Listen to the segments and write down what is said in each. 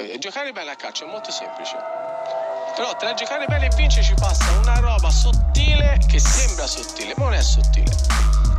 Eh, giocare bene a calcio è molto semplice. Però tra giocare bene e vincere ci passa una roba sottile che sembra sottile, ma non è sottile.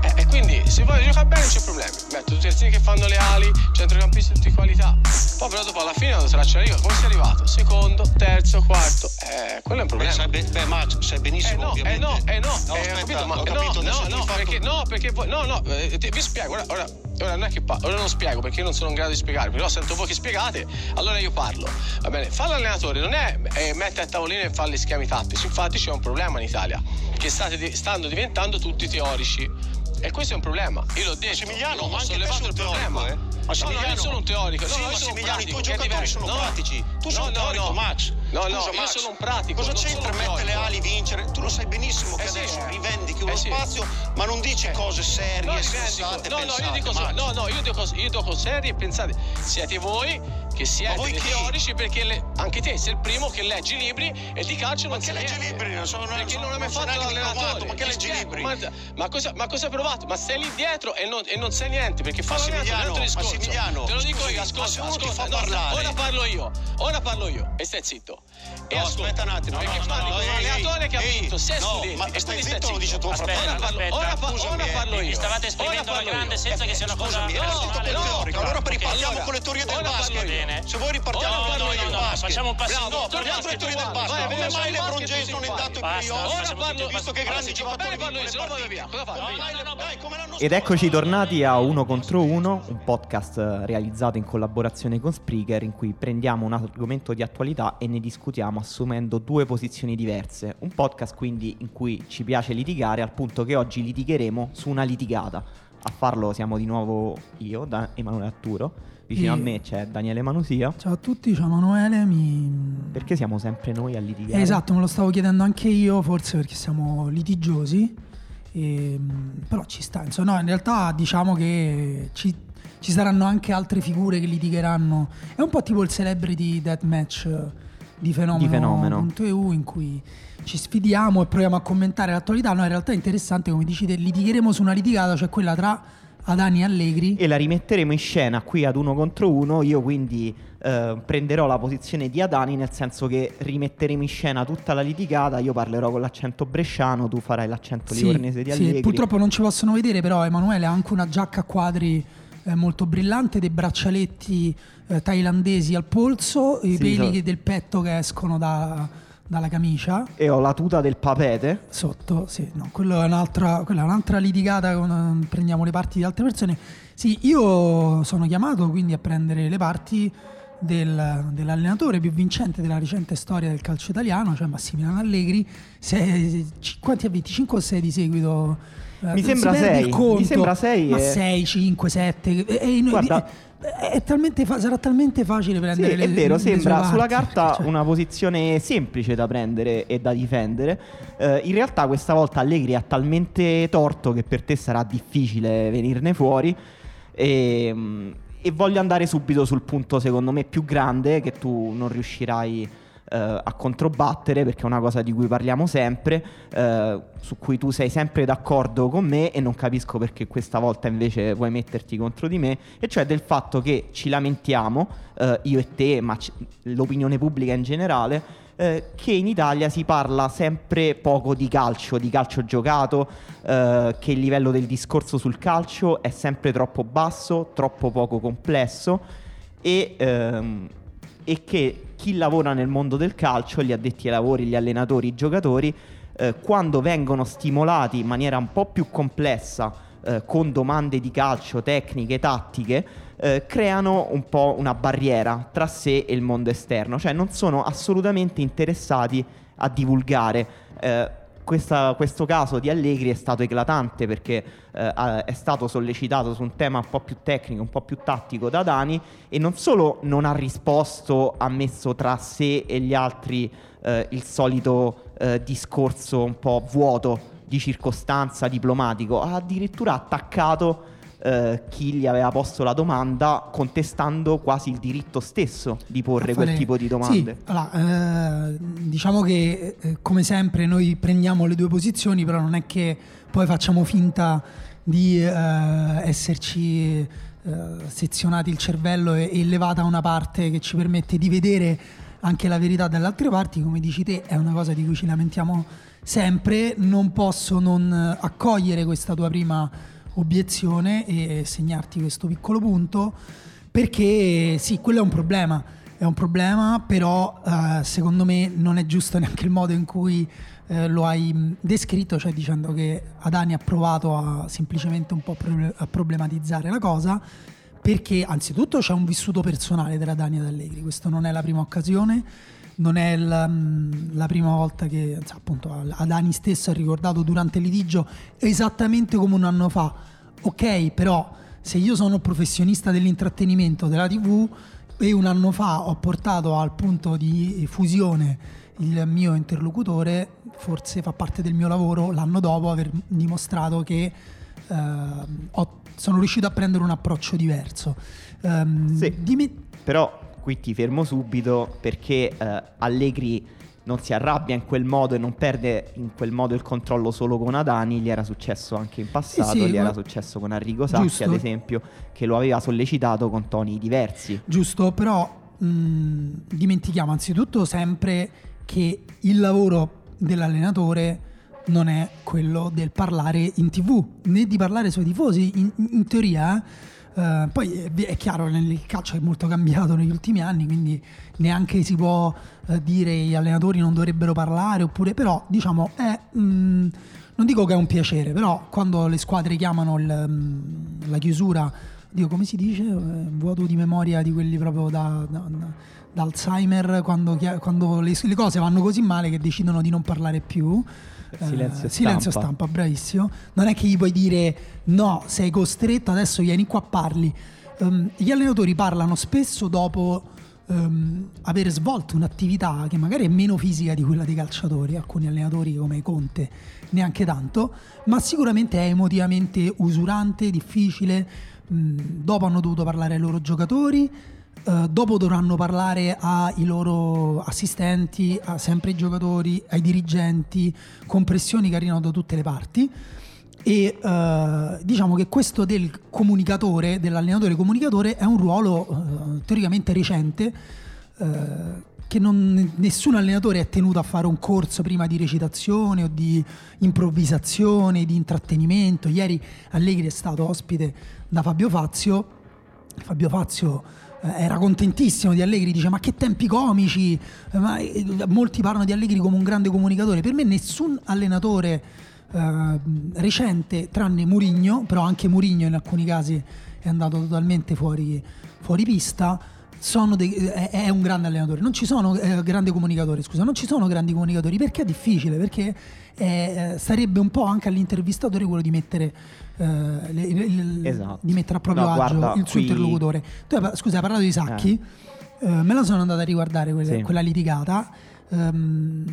Eh, quindi se vuoi giocare bene non c'è problemi. Metto tutti i terzini che fanno le ali, centrocampisti di tutte qualità. Poi però dopo alla fine lo traccia io. Come sei arrivato? Secondo, terzo, quarto. Eh, quello è un problema. Beh, sai, ben- beh, Max, sai Eh benissimo, no, eh ovviamente. no, eh no, No, eh, aspetta, capito, ma ho no, capito, no, no, fa perché, no, perché voi, no, no, eh, ti- vi spiego, ora, ora, ora non è che pa- ora non spiego perché io non sono in grado di spiegare, però sento voi che spiegate, allora io parlo. Va bene, fa l'allenatore, non è eh, mettere a tavolino e fare gli schemi tattici, infatti c'è un problema in Italia, che state di- stanno diventando tutti teorici. E questo è un problema. Io l'ho detto. Massimiliano, ma anche te sei un problema. eh? No, no, io Massimiliano. sono un teorico. Sì, no, io sono un Massimiliano, i tuoi giocatori sono No. pratici. Tu sei No, un no, teorico, no. Max. No, no, Scusa, io Max, sono un pratico, Cosa c'entra mettere le ali, vincere? Tu lo sai benissimo che Eh sì, adesso eh. rivendichi Eh uno sì. spazio, ma non dici cose serie, No, sensate, no, no, io dico, Max. no, no, io dico, io dico serie e pensate, siete voi che siete voi dei chi? teorici perché le- anche te sei il primo che leggi libri e di calcio non Ma che sai niente. libri? Non sono- non perché sono- non hai mai fatto l'allenatore. ma che leggi spiego, libri? Ma, ma cosa, ma cosa hai provato? Ma sei lì dietro e non, e non sai niente perché fa Massimiliano, un. Massimiliano, Te lo dico io, ma ascolta, ascolta, fa no, parlare- ora parlo io, ora parlo io e stai zitto. E No, ascolta, aspetta un attimo, perché no, no, parli no, con un ehi, allenatore che ha vinto sei no, studenti ma e stai zitto, lo dice tuo fratello. Ora parlo, Aspetta, ora, pa- scusami, ora eh, parlo io. stavate Ora esprimendo parlo grande io. senza che sia una cosa no, no, no, Allora allora, con le teorie del parlo basket. bene. Se vuoi ripartiamo con le parlo teorie del no, basket. facciamo un passo indietro, torniamo basket alle teorie del basket. Come mai LeBron basket James non è andato in playoff? Ora parlo, Visto che grandi se giocatori parlo vincono se le no vado partite. via. Cosa fai? Ed eccoci tornati a Uno contro Uno, un podcast eh, realizzato in collaborazione con Spreaker in cui prendiamo un argomento di attualità e ne discutiamo assumendo due posizioni diverse. Un podcast quindi in cui ci piace litigare al punto che oggi litigheremo su una litigata. A farlo siamo di nuovo io, da Emanuele Atturo. Vicino a Io. me c'è Daniele Manusia. Ciao a tutti, ciao Emanuele. Mi... Perché siamo sempre noi a litigare? Esatto, me lo stavo chiedendo anche io, forse perché siamo litigiosi. Ehm, però ci sta, insomma, no, in realtà diciamo che ci, ci saranno anche altre figure che litigheranno. È un po' tipo il celebrity deathmatch di fenomeno, Di Fenomeno. .eu in cui ci sfidiamo e proviamo a commentare l'attualità. No, in realtà è interessante, come dici litigheremo su una litigata, cioè quella tra Adani e Allegri. e la rimetteremo in scena qui ad uno contro uno. Io quindi eh, prenderò la posizione di Adani, nel senso che rimetteremo in scena tutta la litigata. Io parlerò con l'accento bresciano, tu farai l'accento Sì, livornese di sì, Allegri. purtroppo non ci possono vedere, però Emanuele ha anche una giacca a quadri eh, molto brillante, dei braccialetti eh, thailandesi al polso, i Sì, peli so- del petto che escono da- dalla camicia. E ho la tuta del papete. Sotto, sì, no, quello è un'altra, quella è un'altra litigata, con, prendiamo le parti di altre persone. Sì, io sono chiamato quindi a prendere le parti del- dell'allenatore più vincente della recente storia del calcio italiano, cioè Massimiliano Allegri. Se, ci- quanti ha vinti? 5 o 6 di seguito? Eh, Mi sembra perde sei, il conto. mi sembra sei Ma e- 6, 5, 7. Guarda- è talmente fa- sarà talmente facile Sì, prendere le è vero, le sembra sulla parti, carta cioè. una posizione semplice da prendere e da difendere. Eh, in realtà questa volta Allegri ha talmente torto che per te sarà difficile venirne fuori. E, mm, e voglio andare subito sul punto secondo me più grande che tu non riuscirai eh, a controbattere perché è una cosa di cui parliamo sempre, eh, su cui tu sei sempre d'accordo con me e non capisco perché questa volta invece vuoi metterti contro di me, e cioè del fatto che ci lamentiamo, eh, io e te, ma c- l'opinione pubblica in generale, eh, che in Italia si parla sempre poco di calcio, di calcio giocato, eh, che il livello del discorso sul calcio è sempre troppo basso, troppo poco complesso e, ehm, e che chi lavora nel mondo del calcio, gli addetti ai lavori, gli allenatori, i giocatori, eh, quando vengono stimolati in maniera un po' più complessa, eh, con domande di calcio, tecniche, tattiche, eh, creano un po' una barriera tra sé e il mondo esterno, cioè non sono assolutamente interessati a divulgare. Questa- questo caso di Allegri è stato eclatante perché eh, è stato sollecitato su un tema un po' più tecnico, un po' più tattico da Dani e non solo non ha risposto, ha messo tra sé e gli altri eh, il solito eh, discorso un po' vuoto di circostanza diplomatico, ha addirittura attaccato eh, chi gli aveva posto la domanda contestando quasi il diritto stesso di porre quel tipo di domande. Sì, allora, eh, diciamo che eh, come sempre noi prendiamo le due posizioni, però non è che poi facciamo finta di eh, esserci eh, sezionati il cervello e, e levata una parte che ci permette di vedere anche la verità dalle altre parti, come dici te, è una cosa di cui ci lamentiamo sempre. Non posso non accogliere questa tua prima obiezione e segnarti questo piccolo punto, perché sì, quello è un problema. È un problema, però eh, secondo me non è giusto neanche il modo in cui eh, lo hai mh, descritto, cioè dicendo che Adani ha provato a semplicemente un po' a problematizzare la cosa perché anzitutto c'è un vissuto personale tra Dani ed Allegri, questa non è la prima occasione, non è la, la prima volta che insomma, appunto Adani stesso ha ricordato durante il litigio esattamente come un anno fa, ok però se io sono professionista dell'intrattenimento della tv e un anno fa ho portato al punto di fusione il mio interlocutore, forse fa parte del mio lavoro l'anno dopo aver dimostrato che eh, ho sono riuscito a prendere un approccio diverso. Um, sì, dimmi... Però qui ti fermo subito perché uh, Allegri non si arrabbia in quel modo e non perde in quel modo il controllo solo con Adani, gli era successo anche in passato, sì, sì, gli era successo con Arrigo Sacchi giusto. ad esempio, che lo aveva sollecitato con toni diversi. Giusto, però mh, dimentichiamo anzitutto sempre che il lavoro dell'allenatore non è quello del parlare in tv né di parlare sui tifosi. In, in teoria, eh, poi è, chiaro, il calcio è molto cambiato negli ultimi anni, quindi neanche si può eh, dire gli allenatori non dovrebbero parlare, oppure però diciamo è. Mm, non dico che è un piacere, però quando le squadre chiamano il, mm, la chiusura, dico come si dice, eh, vuoto di memoria di quelli proprio da, da, da Alzheimer, quando, quando le, le cose vanno così male che decidono di non parlare più. Silenzio, eh, silenzio stampa. bravissimo. Non è che gli puoi dire no, sei costretto, adesso vieni qua, parli. Um, gli allenatori parlano spesso dopo um, aver svolto un'attività che magari è meno fisica di quella dei calciatori, alcuni allenatori come Conte neanche tanto, ma sicuramente è emotivamente usurante, difficile. Um, dopo hanno dovuto parlare ai loro giocatori Uh, dopo dovranno parlare ai loro assistenti, a sempre i giocatori, ai dirigenti, con pressioni che arrivano da tutte le parti. E uh, diciamo che questo del comunicatore, dell'allenatore comunicatore, è un ruolo uh, teoricamente recente. che non, nessun allenatore è tenuto a fare un corso prima di recitazione o di improvvisazione, di intrattenimento. Ieri Allegri è stato ospite da Fabio Fazio. Fabio Fazio eh, era contentissimo di Allegri, dice ma che tempi comici, ma, eh, molti parlano di Allegri come un grande comunicatore, per me nessun allenatore eh, recente, tranne Murigno, però anche Murigno in alcuni casi è andato totalmente fuori, fuori pista, dei, è, un grande allenatore, non ci sono eh, grandi comunicatori, scusa, non ci sono grandi comunicatori perché è difficile, perché eh, sarebbe un po' anche all'intervistatore quello di mettere eh, le, le, esatto. di mettere a proprio no, agio guarda, il suo qui... interlocutore. Tu hai, scusa, hai parlato di Sacchi, eh. Eh, me la sono andata a riguardare quelle, sì. quella litigata. Um,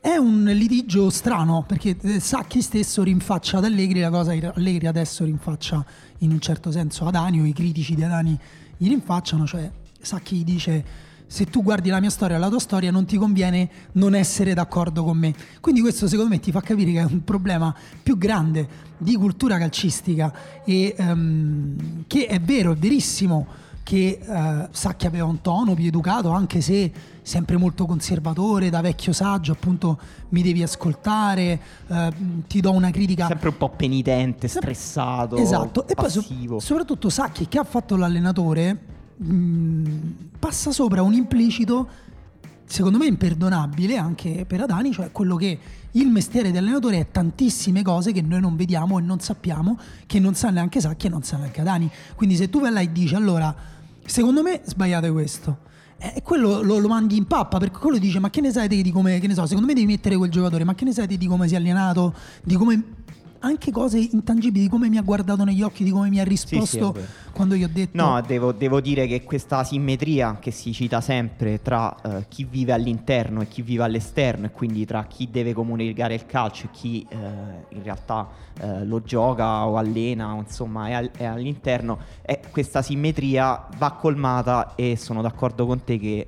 è un litigio strano perché eh, Sacchi stesso rinfaccia ad Allegri la cosa che Allegri adesso rinfaccia in un certo senso ad Ani o i critici di Adani gli rinfacciano, cioè Sacchi dice se tu guardi la mia storia e la tua storia non ti conviene non essere d'accordo con me. Quindi questo secondo me ti fa capire che è un problema più grande di cultura calcistica e um, che è vero, è verissimo che uh, Sacchi aveva un tono più educato anche se sempre molto conservatore, da vecchio saggio, appunto mi devi ascoltare, uh, ti do una critica. Sempre un po' penitente, stressato. Esatto, e poi so- soprattutto Sacchi che ha fatto l'allenatore passa sopra un implicito secondo me imperdonabile anche per Adani, cioè quello che il mestiere di allenatore è tantissime cose che noi non vediamo e non sappiamo, che non sa neanche Sacchi e non sa neanche Adani. Quindi se tu vai là e dici allora, secondo me sbagliate questo, e eh, quello lo, lo, mandi in pappa perché quello dice ma che ne sai di come, che ne so, secondo me devi mettere quel giocatore, ma che ne sai di come si è allenato, di come anche cose intangibili, come mi ha guardato negli occhi, di come mi ha risposto sì, sì, quando gli ho detto... No, devo, devo, dire che questa simmetria che si cita sempre tra uh, chi vive all'interno e chi vive all'esterno e quindi tra chi deve comunicare il calcio e chi uh, in realtà uh, lo gioca o allena o insomma è, al, è all'interno, è, questa simmetria va colmata e sono d'accordo con te che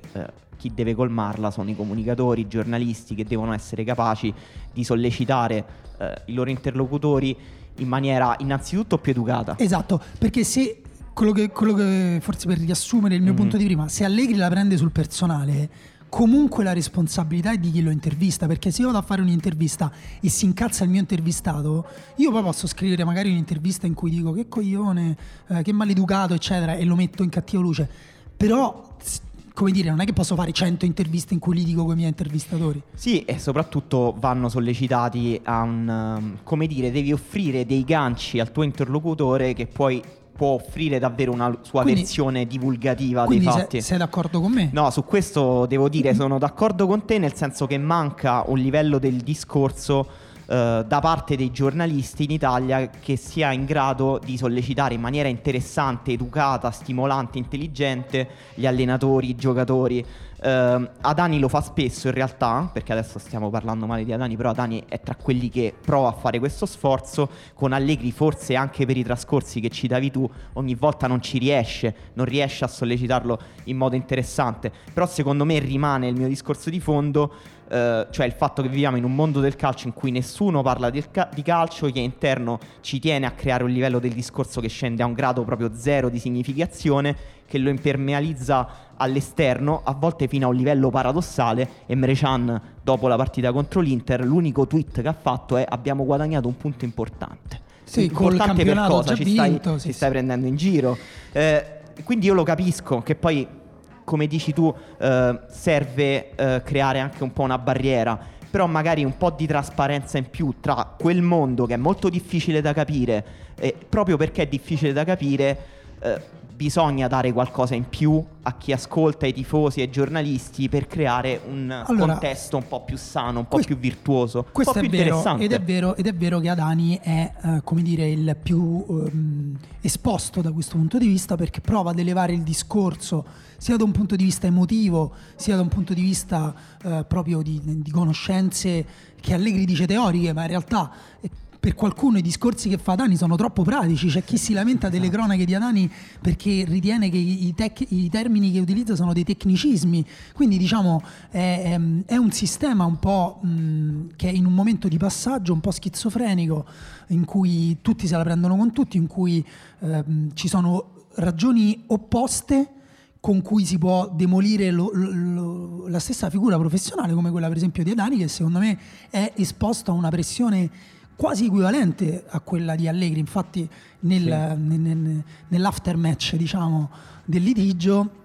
chi deve colmarla sono i comunicatori, i giornalisti che devono essere capaci di sollecitare eh, i loro interlocutori in maniera innanzitutto più educata. Esatto, perché se quello che, quello che forse per riassumere il mio Mhm. punto di prima, se Allegri la prende sul personale, comunque la responsabilità è di chi lo intervista, perché se io vado a fare un'intervista e si incazza il mio intervistato, io poi posso scrivere magari un'intervista in cui dico che coglione, eh, che maleducato, eccetera, e lo metto in cattiva luce. Però, come dire, non è che posso fare 100 interviste in cui li dico con i miei intervistatori. Sì, e soprattutto vanno sollecitati a un... um, come dire, devi offrire dei ganci al tuo interlocutore che poi può offrire davvero una sua Quindi- versione divulgativa dei fatti. sei d'accordo con me? No, su questo devo dire, sono d'accordo con te, nel senso che manca un livello del discorso eh, da parte dei giornalisti in Italia che sia in grado di sollecitare in maniera interessante, educata, stimolante, intelligente gli allenatori, i giocatori. Eh, Adani lo fa spesso in realtà, perché adesso stiamo parlando male di Adani, però Adani è tra quelli che prova a fare questo sforzo, con Allegri forse anche per i trascorsi che citavi tu, ogni volta non ci riesce, non riesce a sollecitarlo in modo interessante, però secondo me rimane il mio discorso di fondo, eh, cioè il fatto che viviamo in un mondo del calcio in cui nessuno parla del ca- di calcio, che interno ci tiene a creare un livello del discorso che scende a un grado proprio zero di significazione, che lo impermealizza all'esterno, a volte fino a un livello paradossale. Emre Can, dopo la partita contro l'Inter, l'unico tweet che ha fatto è abbiamo guadagnato un punto importante. Sì, importante per cosa? Ci stai, vinto, sì, ci sì. stai prendendo in giro. Eh, quindi io lo capisco che poi, come dici tu, eh, serve eh, creare anche un po' una barriera. Però magari un po' di trasparenza in più tra quel mondo che è molto difficile da capire, e proprio perché è difficile da capire, eh, bisogna dare qualcosa in più a chi ascolta, ai tifosi, ai giornalisti per creare un Allora, contesto un po' più sano, un po' questo- più virtuoso, un Questo po' più è vero interessante. ed, è vero ed è vero che Adani è eh, come dire il più ehm, esposto da questo punto di vista perché prova ad elevare il discorso sia da un punto di vista emotivo sia da un punto di vista eh, proprio di, di conoscenze che Allegri dice teoriche ma in realtà per qualcuno i discorsi che fa Adani sono troppo pratici, c'è chi si lamenta delle Esatto. cronache di Adani perché ritiene che i, tec- i termini che utilizza sono dei tecnicismi, quindi diciamo è, è- è un sistema un po' mh, che è in un momento di passaggio un po' schizofrenico, in cui tutti se la prendono con tutti, in cui ehm, ci sono ragioni opposte con cui si può demolire lo- lo- la stessa figura professionale come quella per esempio di Adani che secondo me è esposto a una pressione quasi equivalente a quella di Allegri. Infatti nel, nel- nel- nell'aftermatch diciamo del litigio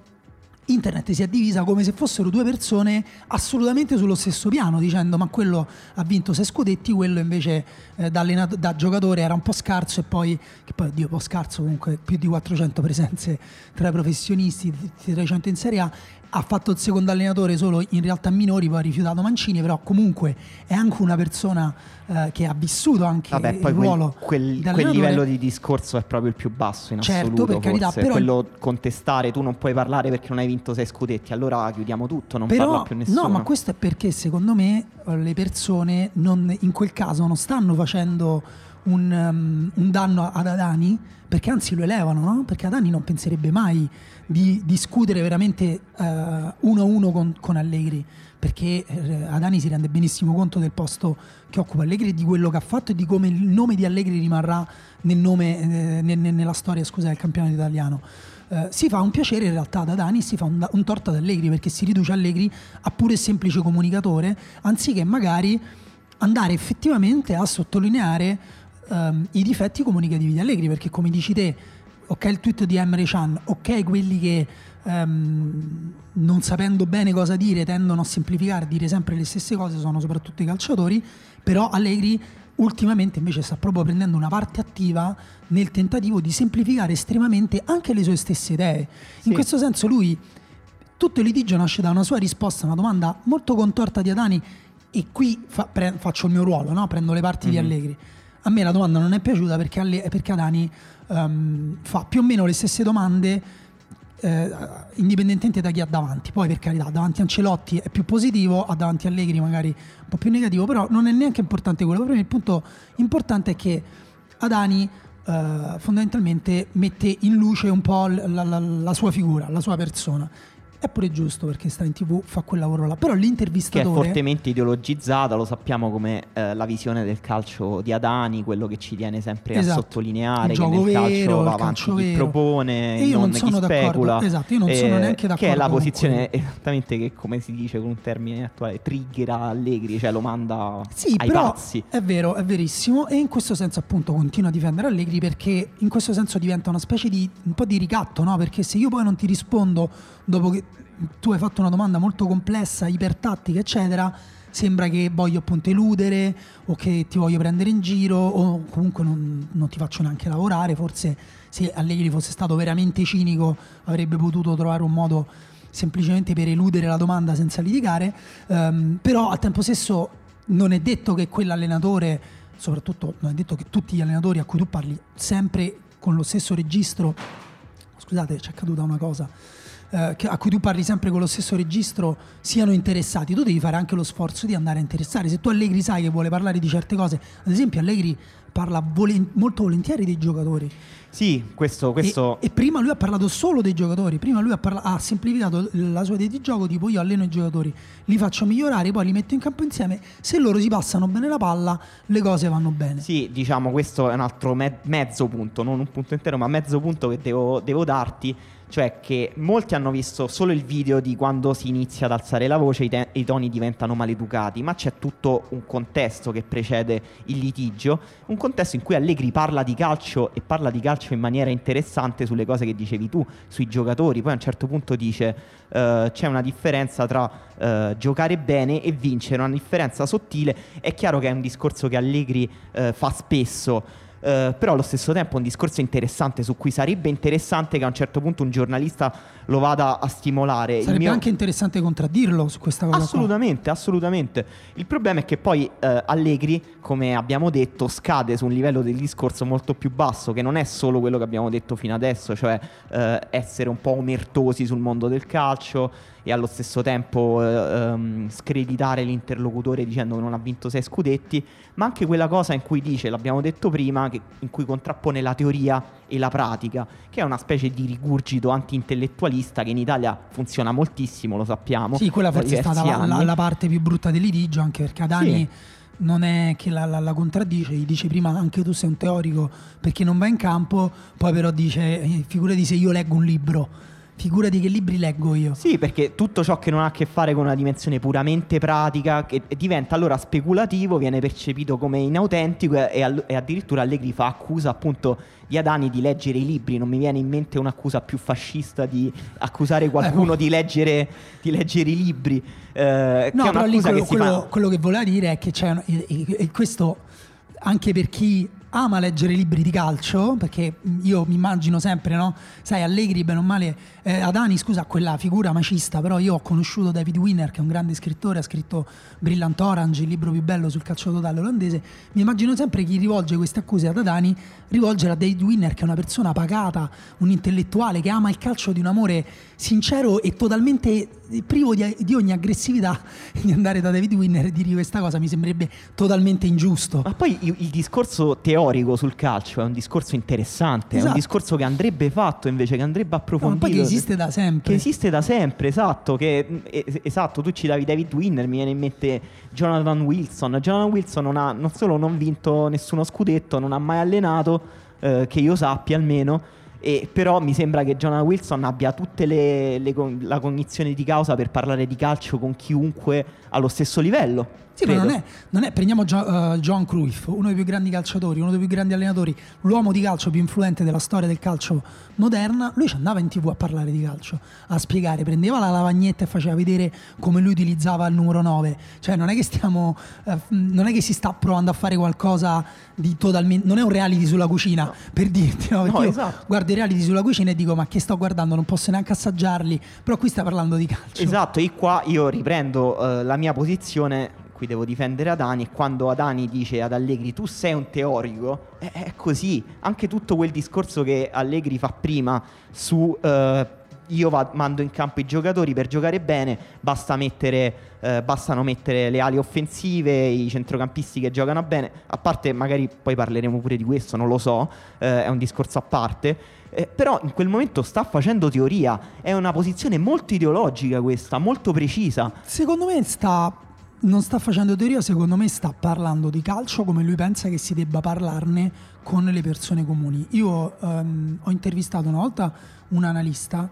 Internet si è divisa come se fossero due persone assolutamente sullo stesso piano, dicendo ma quello ha vinto sei scudetti, quello invece eh, da, allenato- da giocatore era un po' scarso e poi, che poi oddio, un po' scarso comunque, più di 400 presenze tra i professionisti, 300 in Serie A, ha fatto il secondo allenatore solo in realtà minori, poi ha rifiutato Mancini, però comunque è anche una persona eh, che ha vissuto anche Vabbè, il quel, ruolo quel- quel allenatore. livello di discorso è proprio il più basso in Certo, assoluto. per carità, forse. però- quello contestare, tu non puoi parlare perché non hai vinto sei scudetti, allora chiudiamo tutto, non Però, parla più nessuno. no, ma questo è perché secondo me le persone non- in quel caso non stanno facendo un, um, un danno ad Adani, perché anzi lo elevano, no? Perché Adani non penserebbe mai di discutere veramente eh, uno a uno con, con Allegri, perché eh, Adani si rende benissimo conto del posto che occupa Allegri, di quello che ha fatto e di come il nome di Allegri rimarrà nel nome, eh, ne- ne- nella storia scusa, del campionato italiano. Eh, si fa un piacere in realtà ad Adani, si fa un, un torto ad Allegri perché si riduce Allegri a pure semplice comunicatore, anziché magari andare effettivamente a sottolineare ehm, i difetti comunicativi di Allegri, perché come dici te, ok il tweet di Emre Chan, ok quelli che ehm, non sapendo bene cosa dire tendono a semplificare, dire sempre le stesse cose, sono soprattutto i calciatori, però Allegri ultimamente invece sta proprio prendendo una parte attiva nel tentativo di semplificare estremamente anche le sue stesse idee. Sì. In questo senso lui tutto il litigio nasce da una sua risposta a una domanda molto contorta di Adani e qui fa- pre- faccio il mio ruolo, no? prendo le parti di Mhm. Allegri. A me la domanda non è piaciuta perché, Alle- perché Adani ehm, fa più o meno le stesse domande eh, indipendentemente da chi ha davanti. Poi per carità, davanti a Ancelotti è più positivo, a davanti a Allegri magari un po' più negativo, però non è neanche importante quello. Per me il punto importante è che Adani eh, fondamentalmente mette in luce un po' la, la- la sua figura, la sua persona. È pure giusto perché sta in tv, fa quel lavoro là. Però che è l'intervistatore... fortemente ideologizzata, lo sappiamo come eh, la visione del calcio di Adani, quello che ci tiene sempre Esatto. a sottolineare, Il che nel calcio va il avanti calcio chi propone, E io non chi sono d'accordo. specula. Esatto, io non sono eh, neanche Che è d'accordo la posizione quello. esattamente che, come si dice con un termine attuale, triggera Allegri, cioè lo manda Sì, ai però pazzi. è vero, è verissimo e in questo senso appunto continua a difendere Allegri perché in questo senso diventa una specie di un po' di ricatto, no? Perché se io poi non ti rispondo dopo che tu hai fatto una domanda molto complessa, ipertattica, eccetera, sembra che voglio appunto eludere o che ti voglio prendere in giro o comunque non, non ti faccio neanche lavorare, forse se Allegri fosse stato veramente cinico avrebbe potuto trovare un modo semplicemente per eludere la domanda senza litigare, Ehm, però al tempo stesso non è detto che quell'allenatore, soprattutto non è detto che tutti gli allenatori a cui tu parli sempre con lo stesso registro, scusate c'è caduta una cosa, eh, a cui tu parli sempre con lo stesso registro siano interessati, tu devi fare anche lo sforzo di andare a interessare. Se tu Allegri sai che vuole parlare di certe cose, ad esempio Allegri parla volen- molto volentieri dei giocatori. Sì, questo, questo E, e prima lui ha parlato solo dei giocatori, prima lui ha, parla- ha semplificato la sua idea di gioco, tipo io alleno i giocatori, li faccio migliorare, poi li metto in campo insieme, se loro si passano bene la palla, le cose vanno bene. Sì, diciamo questo è un altro me- mezzo punto, non un punto intero, ma mezzo punto che devo, devo darti, cioè che molti hanno visto solo il video di quando si inizia ad alzare la voce i, te- i toni diventano maleducati, ma c'è tutto un contesto che precede il litigio, un contesto in cui Allegri parla di calcio e parla di calcio in maniera interessante sulle cose che dicevi tu, sui giocatori, poi a un certo punto dice eh, c'è una differenza tra eh, giocare bene e vincere, una differenza sottile, è chiaro che è un discorso che Allegri eh, fa spesso. Eh, però allo stesso tempo è un discorso interessante su cui sarebbe interessante che a un certo punto un giornalista lo vada a stimolare. Sarebbe mio- anche interessante contraddirlo su questa cosa. qua. Assolutamente, assolutamente. Il problema è che poi eh, Allegri, come abbiamo detto, scade su un livello del discorso molto più basso, che non è solo quello che abbiamo detto fino adesso, cioè eh, essere un po' omertosi sul mondo del calcio e allo stesso tempo eh, ehm, screditare l'interlocutore dicendo che non ha vinto sei scudetti, ma anche quella cosa in cui dice, l'abbiamo detto prima, che- in cui contrappone la teoria e la pratica, che è una specie di rigurgito anti-intellettualista che in Italia funziona moltissimo, lo sappiamo. Sì, quella forse è stata la, la- anni. la parte più brutta del litigio, anche perché Adani Sì. non è che la, la- la contraddice, gli dice prima anche tu sei un teorico perché non va in campo, poi però dice eh, figurati se io leggo un libro, figurati che libri leggo io. Sì, perché tutto ciò che non ha a che fare con una dimensione puramente pratica, che diventa allora speculativo, viene percepito come inautentico e, all- e addirittura Allegri fa accusa appunto di Adani di leggere i libri. Non mi viene in mente un'accusa più fascista di accusare qualcuno Eh, di, leggere, di leggere i libri. eh, No, che però lì quello, che quello- fa... quello che voleva dire è che c'è un- e, e- e questo anche per chi ama leggere libri di calcio, perché io mi immagino sempre, no? Sai, Allegri, bene o male, eh, Adani, scusa, quella figura macista, però io ho conosciuto David Winner, che è un grande scrittore, ha scritto Brilliant Orange, il libro più bello sul calcio totale olandese. Mi immagino sempre chi rivolge queste accuse ad Adani, rivolgere a David Winner, che è una persona pagata, un intellettuale che ama il calcio di un amore sincero e totalmente privo di, di ogni aggressività, di andare da David Winner e dire questa cosa mi sembrerebbe totalmente ingiusto. Ma poi il, il discorso teorico sul calcio è un discorso interessante, è Esatto. un discorso che andrebbe fatto invece, che andrebbe No, ma approfondito. poi che esiste da sempre. Che esiste da sempre, esatto. Che, es- esatto, tu ci davi David Winner, mi viene in mente Jonathan Wilson. Jonathan Wilson non ha non solo non vinto nessuno scudetto, non ha mai allenato, eh, che io sappia almeno. E però mi sembra che Jonathan Wilson abbia con- la cognizione di causa per parlare di calcio con chiunque allo stesso livello. Sì, ma credo. non è, non è- prendiamo Gio- eh, John Cruyff, uno dei più grandi calciatori, uno dei più grandi allenatori, l'uomo di calcio più influente della storia del calcio moderna. Lui ci andava in tv a parlare di calcio, a spiegare, prendeva la lavagnetta e faceva vedere come lui utilizzava il numero 9. Cioè, non è che stiamo, f- non è che si sta provando a fare qualcosa di totalmente. Non è un reality sulla cucina, per dirti, no? Perché No, io esatto. guardo i reality sulla cucina e dico, ma che sto guardando? Non posso neanche assaggiarli. Però qui sta parlando di calcio. Esatto, e qua io riprendo eh, la mia posizione, qui devo difendere Adani, e quando Adani dice ad Allegri tu sei un teorico, è, è così. Anche tutto quel discorso che Allegri fa prima su... eh, io va- mando in campo i giocatori per giocare bene, basta mettere, eh, bastano mettere le ali offensive, i centrocampisti che giocano bene, a parte magari poi parleremo pure di questo, non lo so, eh, è un discorso a parte. Eh, però in quel momento sta facendo teoria, è una posizione molto ideologica questa, molto precisa. Secondo me sta non sta facendo teoria, secondo me sta parlando di calcio come lui pensa che si debba parlarne con le persone comuni. Io ehm, ho intervistato una volta un analista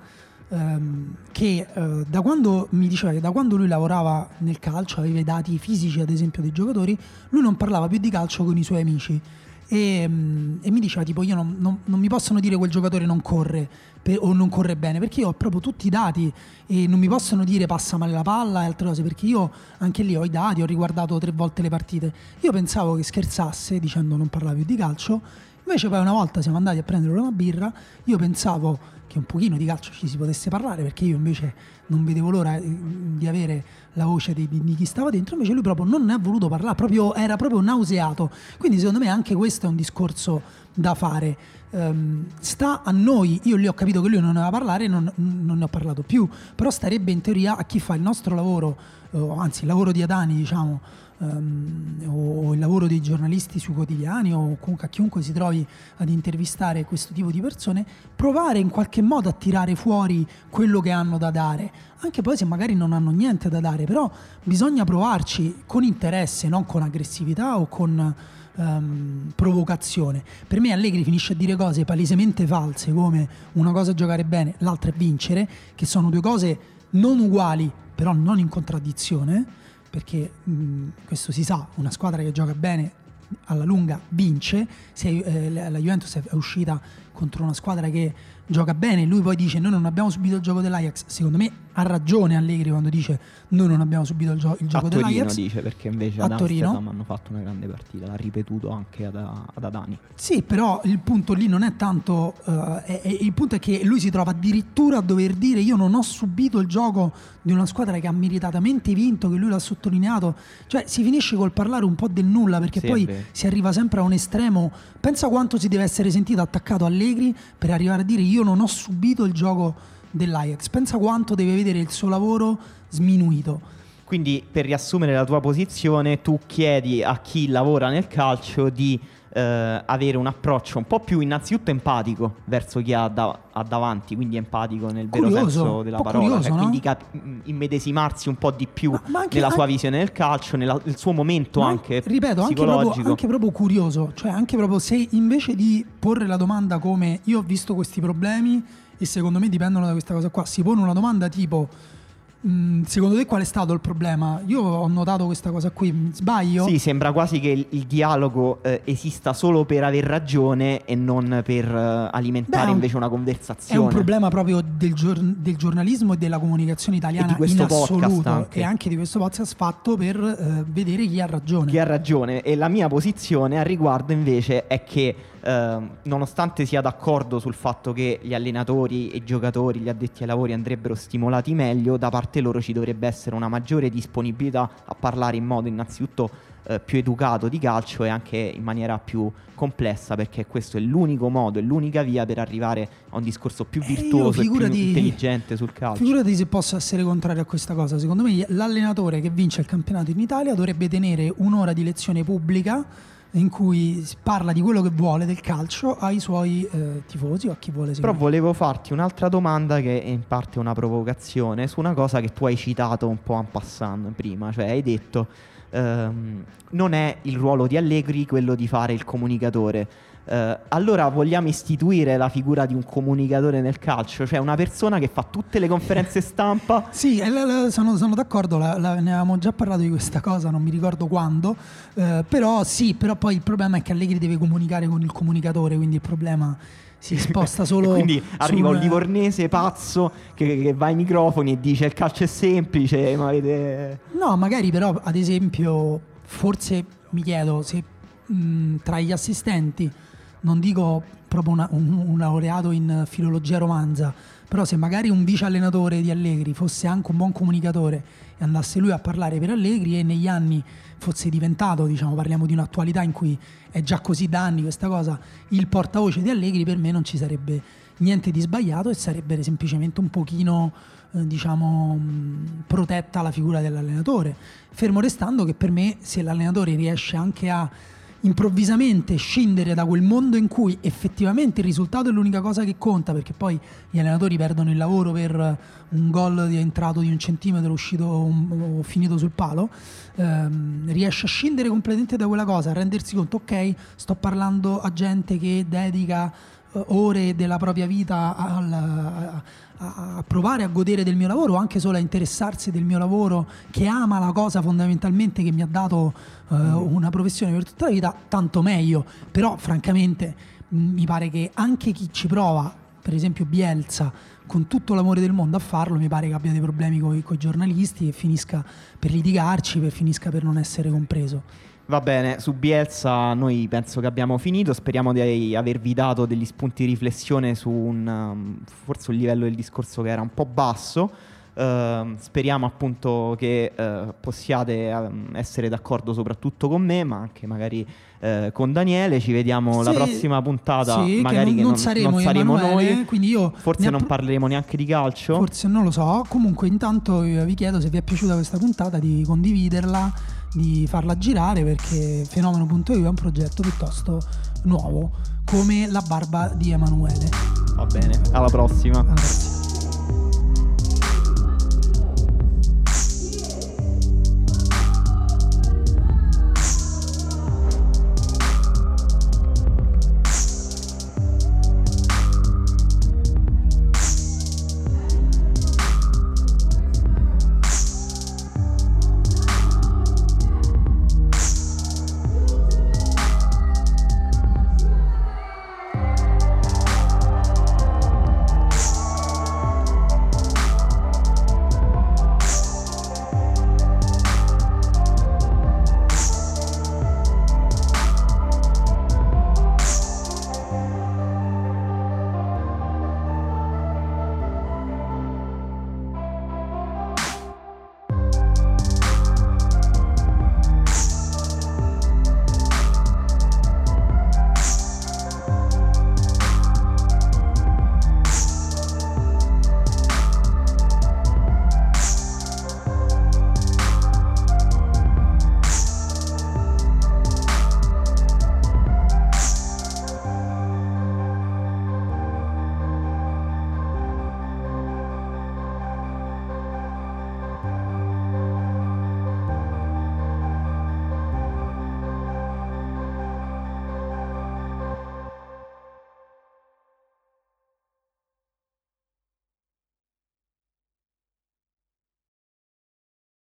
ehm, che eh, da quando mi diceva che da quando lui lavorava nel calcio, aveva i dati fisici ad esempio dei giocatori, lui non parlava più di calcio con i suoi amici. E, mm, e mi diceva tipo io non, non- non mi possono dire quel giocatore non corre per- o non corre bene perché io ho proprio tutti i dati e non mi possono dire passa male la palla e altre cose perché io anche lì ho i dati, ho riguardato tre volte le partite. Io pensavo che scherzasse dicendo non parlava più di calcio, invece poi una volta siamo andati a prendere una birra, io pensavo che un pochino di calcio ci si potesse parlare perché io invece non vedevo l'ora eh, di avere la voce di, di- di chi stava dentro, invece lui proprio non ne ha voluto parlare, proprio- era proprio nauseato. Quindi secondo me anche questo è un discorso da fare. Ehm, sta a noi, io lì ho capito che lui non ne aveva parlare e non, non ne ho parlato più, però starebbe in teoria a chi fa il nostro lavoro, eh, anzi il lavoro di Adani diciamo, ehm, o il lavoro dei giornalisti sui quotidiani o comunque a chiunque si trovi ad intervistare questo tipo di persone, provare in qualche modo a tirare fuori quello che hanno da dare, anche poi se magari non hanno niente da dare, però bisogna provarci con interesse, non con aggressività o con ehm, provocazione. Per me Allegri finisce a dire cose palesemente false come una cosa è giocare bene, l'altra è vincere, che sono due cose non uguali, però non in contraddizione, perché mh, questo si sa, una squadra che gioca bene alla lunga vince, se eh, la Juventus è uscita contro una squadra che gioca bene, lui poi dice noi non abbiamo subito il gioco dell'Ajax, secondo me ha ragione Allegri quando dice noi non abbiamo subito il, gio- il gioco Torino dell'Ajax. dice perché invece A Torino? Hanno fatto una grande partita, l'ha ripetuto anche ad, ad Adani. Sì, però il punto lì non è tanto. eh, è- è- il punto è che lui si trova addirittura a dover dire: Io non ho subito il gioco di una squadra che ha meritatamente vinto, che lui l'ha sottolineato. Cioè, si finisce col parlare un po' del nulla perché Sì, poi si arriva sempre a un estremo. Pensa quanto si deve essere sentito attaccato Allegri per arrivare a dire: Io non ho subito il gioco dell'Ajax. Pensa quanto deve vedere il suo lavoro sminuito. Quindi per riassumere la tua posizione, tu chiedi a chi lavora nel calcio di eh, avere un approccio un po' più innanzitutto empatico verso chi ha, da- ha davanti, quindi empatico nel vero Curioso, senso della parola, curioso, cioè, no? quindi cap- mh, immedesimarsi un po' di più Ma- ma anche- nella sua anche- visione del calcio, nella- nel suo momento anche ripeto, anche proprio, psicologico. anche proprio curioso, cioè anche proprio se invece di porre la domanda come io ho visto questi problemi e secondo me dipendono da questa cosa qua, si pone una domanda tipo "Mm, secondo te qual è stato il problema? Io ho notato questa cosa qui, mi sbaglio? Sì, sembra quasi che il, il dialogo eh, esista solo per aver ragione e non per eh, alimentare Beh, è invece una È conversazione. un problema proprio del, gior- del giornalismo e della comunicazione italiana E di questo in assoluto anche. e anche di questo podcast fatto per eh, vedere chi ha ragione. Chi ha ragione e la mia posizione al riguardo invece è che ehm, nonostante sia d'accordo sul fatto che gli allenatori e i giocatori, gli addetti ai lavori andrebbero stimolati meglio, da parte loro ci dovrebbe essere una maggiore disponibilità a parlare in modo innanzitutto eh, più educato di calcio e anche in maniera più complessa perché questo è l'unico modo, è l'unica via per arrivare a un discorso più Eh, io virtuoso e più figurati- intelligente sul calcio. Figurati se posso essere contrario a questa cosa. Secondo me l'allenatore che vince il campionato in Italia dovrebbe tenere un'ora di lezione pubblica in cui parla di quello che vuole del calcio ai suoi eh, tifosi o a chi vuole Però seguire. volevo farti un'altra domanda che è in parte una provocazione su una cosa che tu hai citato un po' en passant prima, cioè hai detto ehm, non è il ruolo di Allegri quello di fare il comunicatore. Eh, allora vogliamo istituire la figura di un comunicatore nel calcio, cioè una persona che fa tutte le conferenze stampa? Sì, eh, sono, sono d'accordo, la- la- ne avevamo già parlato di questa cosa, non mi ricordo quando, eh, però sì, però poi il problema è che Allegri deve comunicare con il comunicatore, quindi il problema si sposta solo... Quindi arriva sul- un livornese pazzo che, che va ai microfoni e dice il calcio è semplice, ma avete... No, magari però, ad esempio, forse mi chiedo se mh, tra gli assistenti, non dico proprio una- un, un laureato in filologia romanza, però se magari un vice allenatore di Allegri fosse anche un buon comunicatore e andasse lui a parlare per Allegri e negli anni fosse diventato, diciamo, parliamo di un'attualità in cui è già così da anni questa cosa, il portavoce di Allegri per me non ci sarebbe niente di sbagliato e sarebbe semplicemente un pochino eh, diciamo protetta la figura dell'allenatore. Fermo restando che per me se l'allenatore riesce anche a improvvisamente scendere da quel mondo in cui effettivamente il risultato è l'unica cosa che conta perché poi gli allenatori perdono il lavoro per un gol di entrato di un centimetro uscito o finito sul palo ehm, riesce a scendere completamente da quella cosa a rendersi conto ok sto parlando a gente che dedica eh, ore della propria vita al, provare a godere del mio lavoro, anche solo a interessarsi del mio lavoro, che ama la cosa fondamentalmente che mi ha dato uh, una professione per tutta la vita, tanto meglio. Però francamente mh, mi pare che anche chi ci prova, per esempio Bielsa, con tutto l'amore del mondo a farlo, mi pare che abbia dei problemi con i giornalisti e finisca per litigarci, per finisca per non essere compreso. Va bene, su Bielsa noi penso che abbiamo finito, speriamo di avervi dato degli spunti di riflessione su un, um, forse un livello del discorso che era un po' basso. Uh, speriamo appunto che uh, possiate uh, essere d'accordo soprattutto con me, ma anche magari eh, con Daniele. Ci vediamo sì, la prossima puntata. Sì, magari che non, non saremo, non saremo noi. Quindi io forse non parleremo neanche di calcio. Forse non lo so. Comunque, intanto vi chiedo se vi è piaciuta questa puntata di condividerla, di farla girare perché Fenomeno.eu è un progetto piuttosto nuovo, come la barba di Emanuele. Va bene, alla prossima. Alla prossima.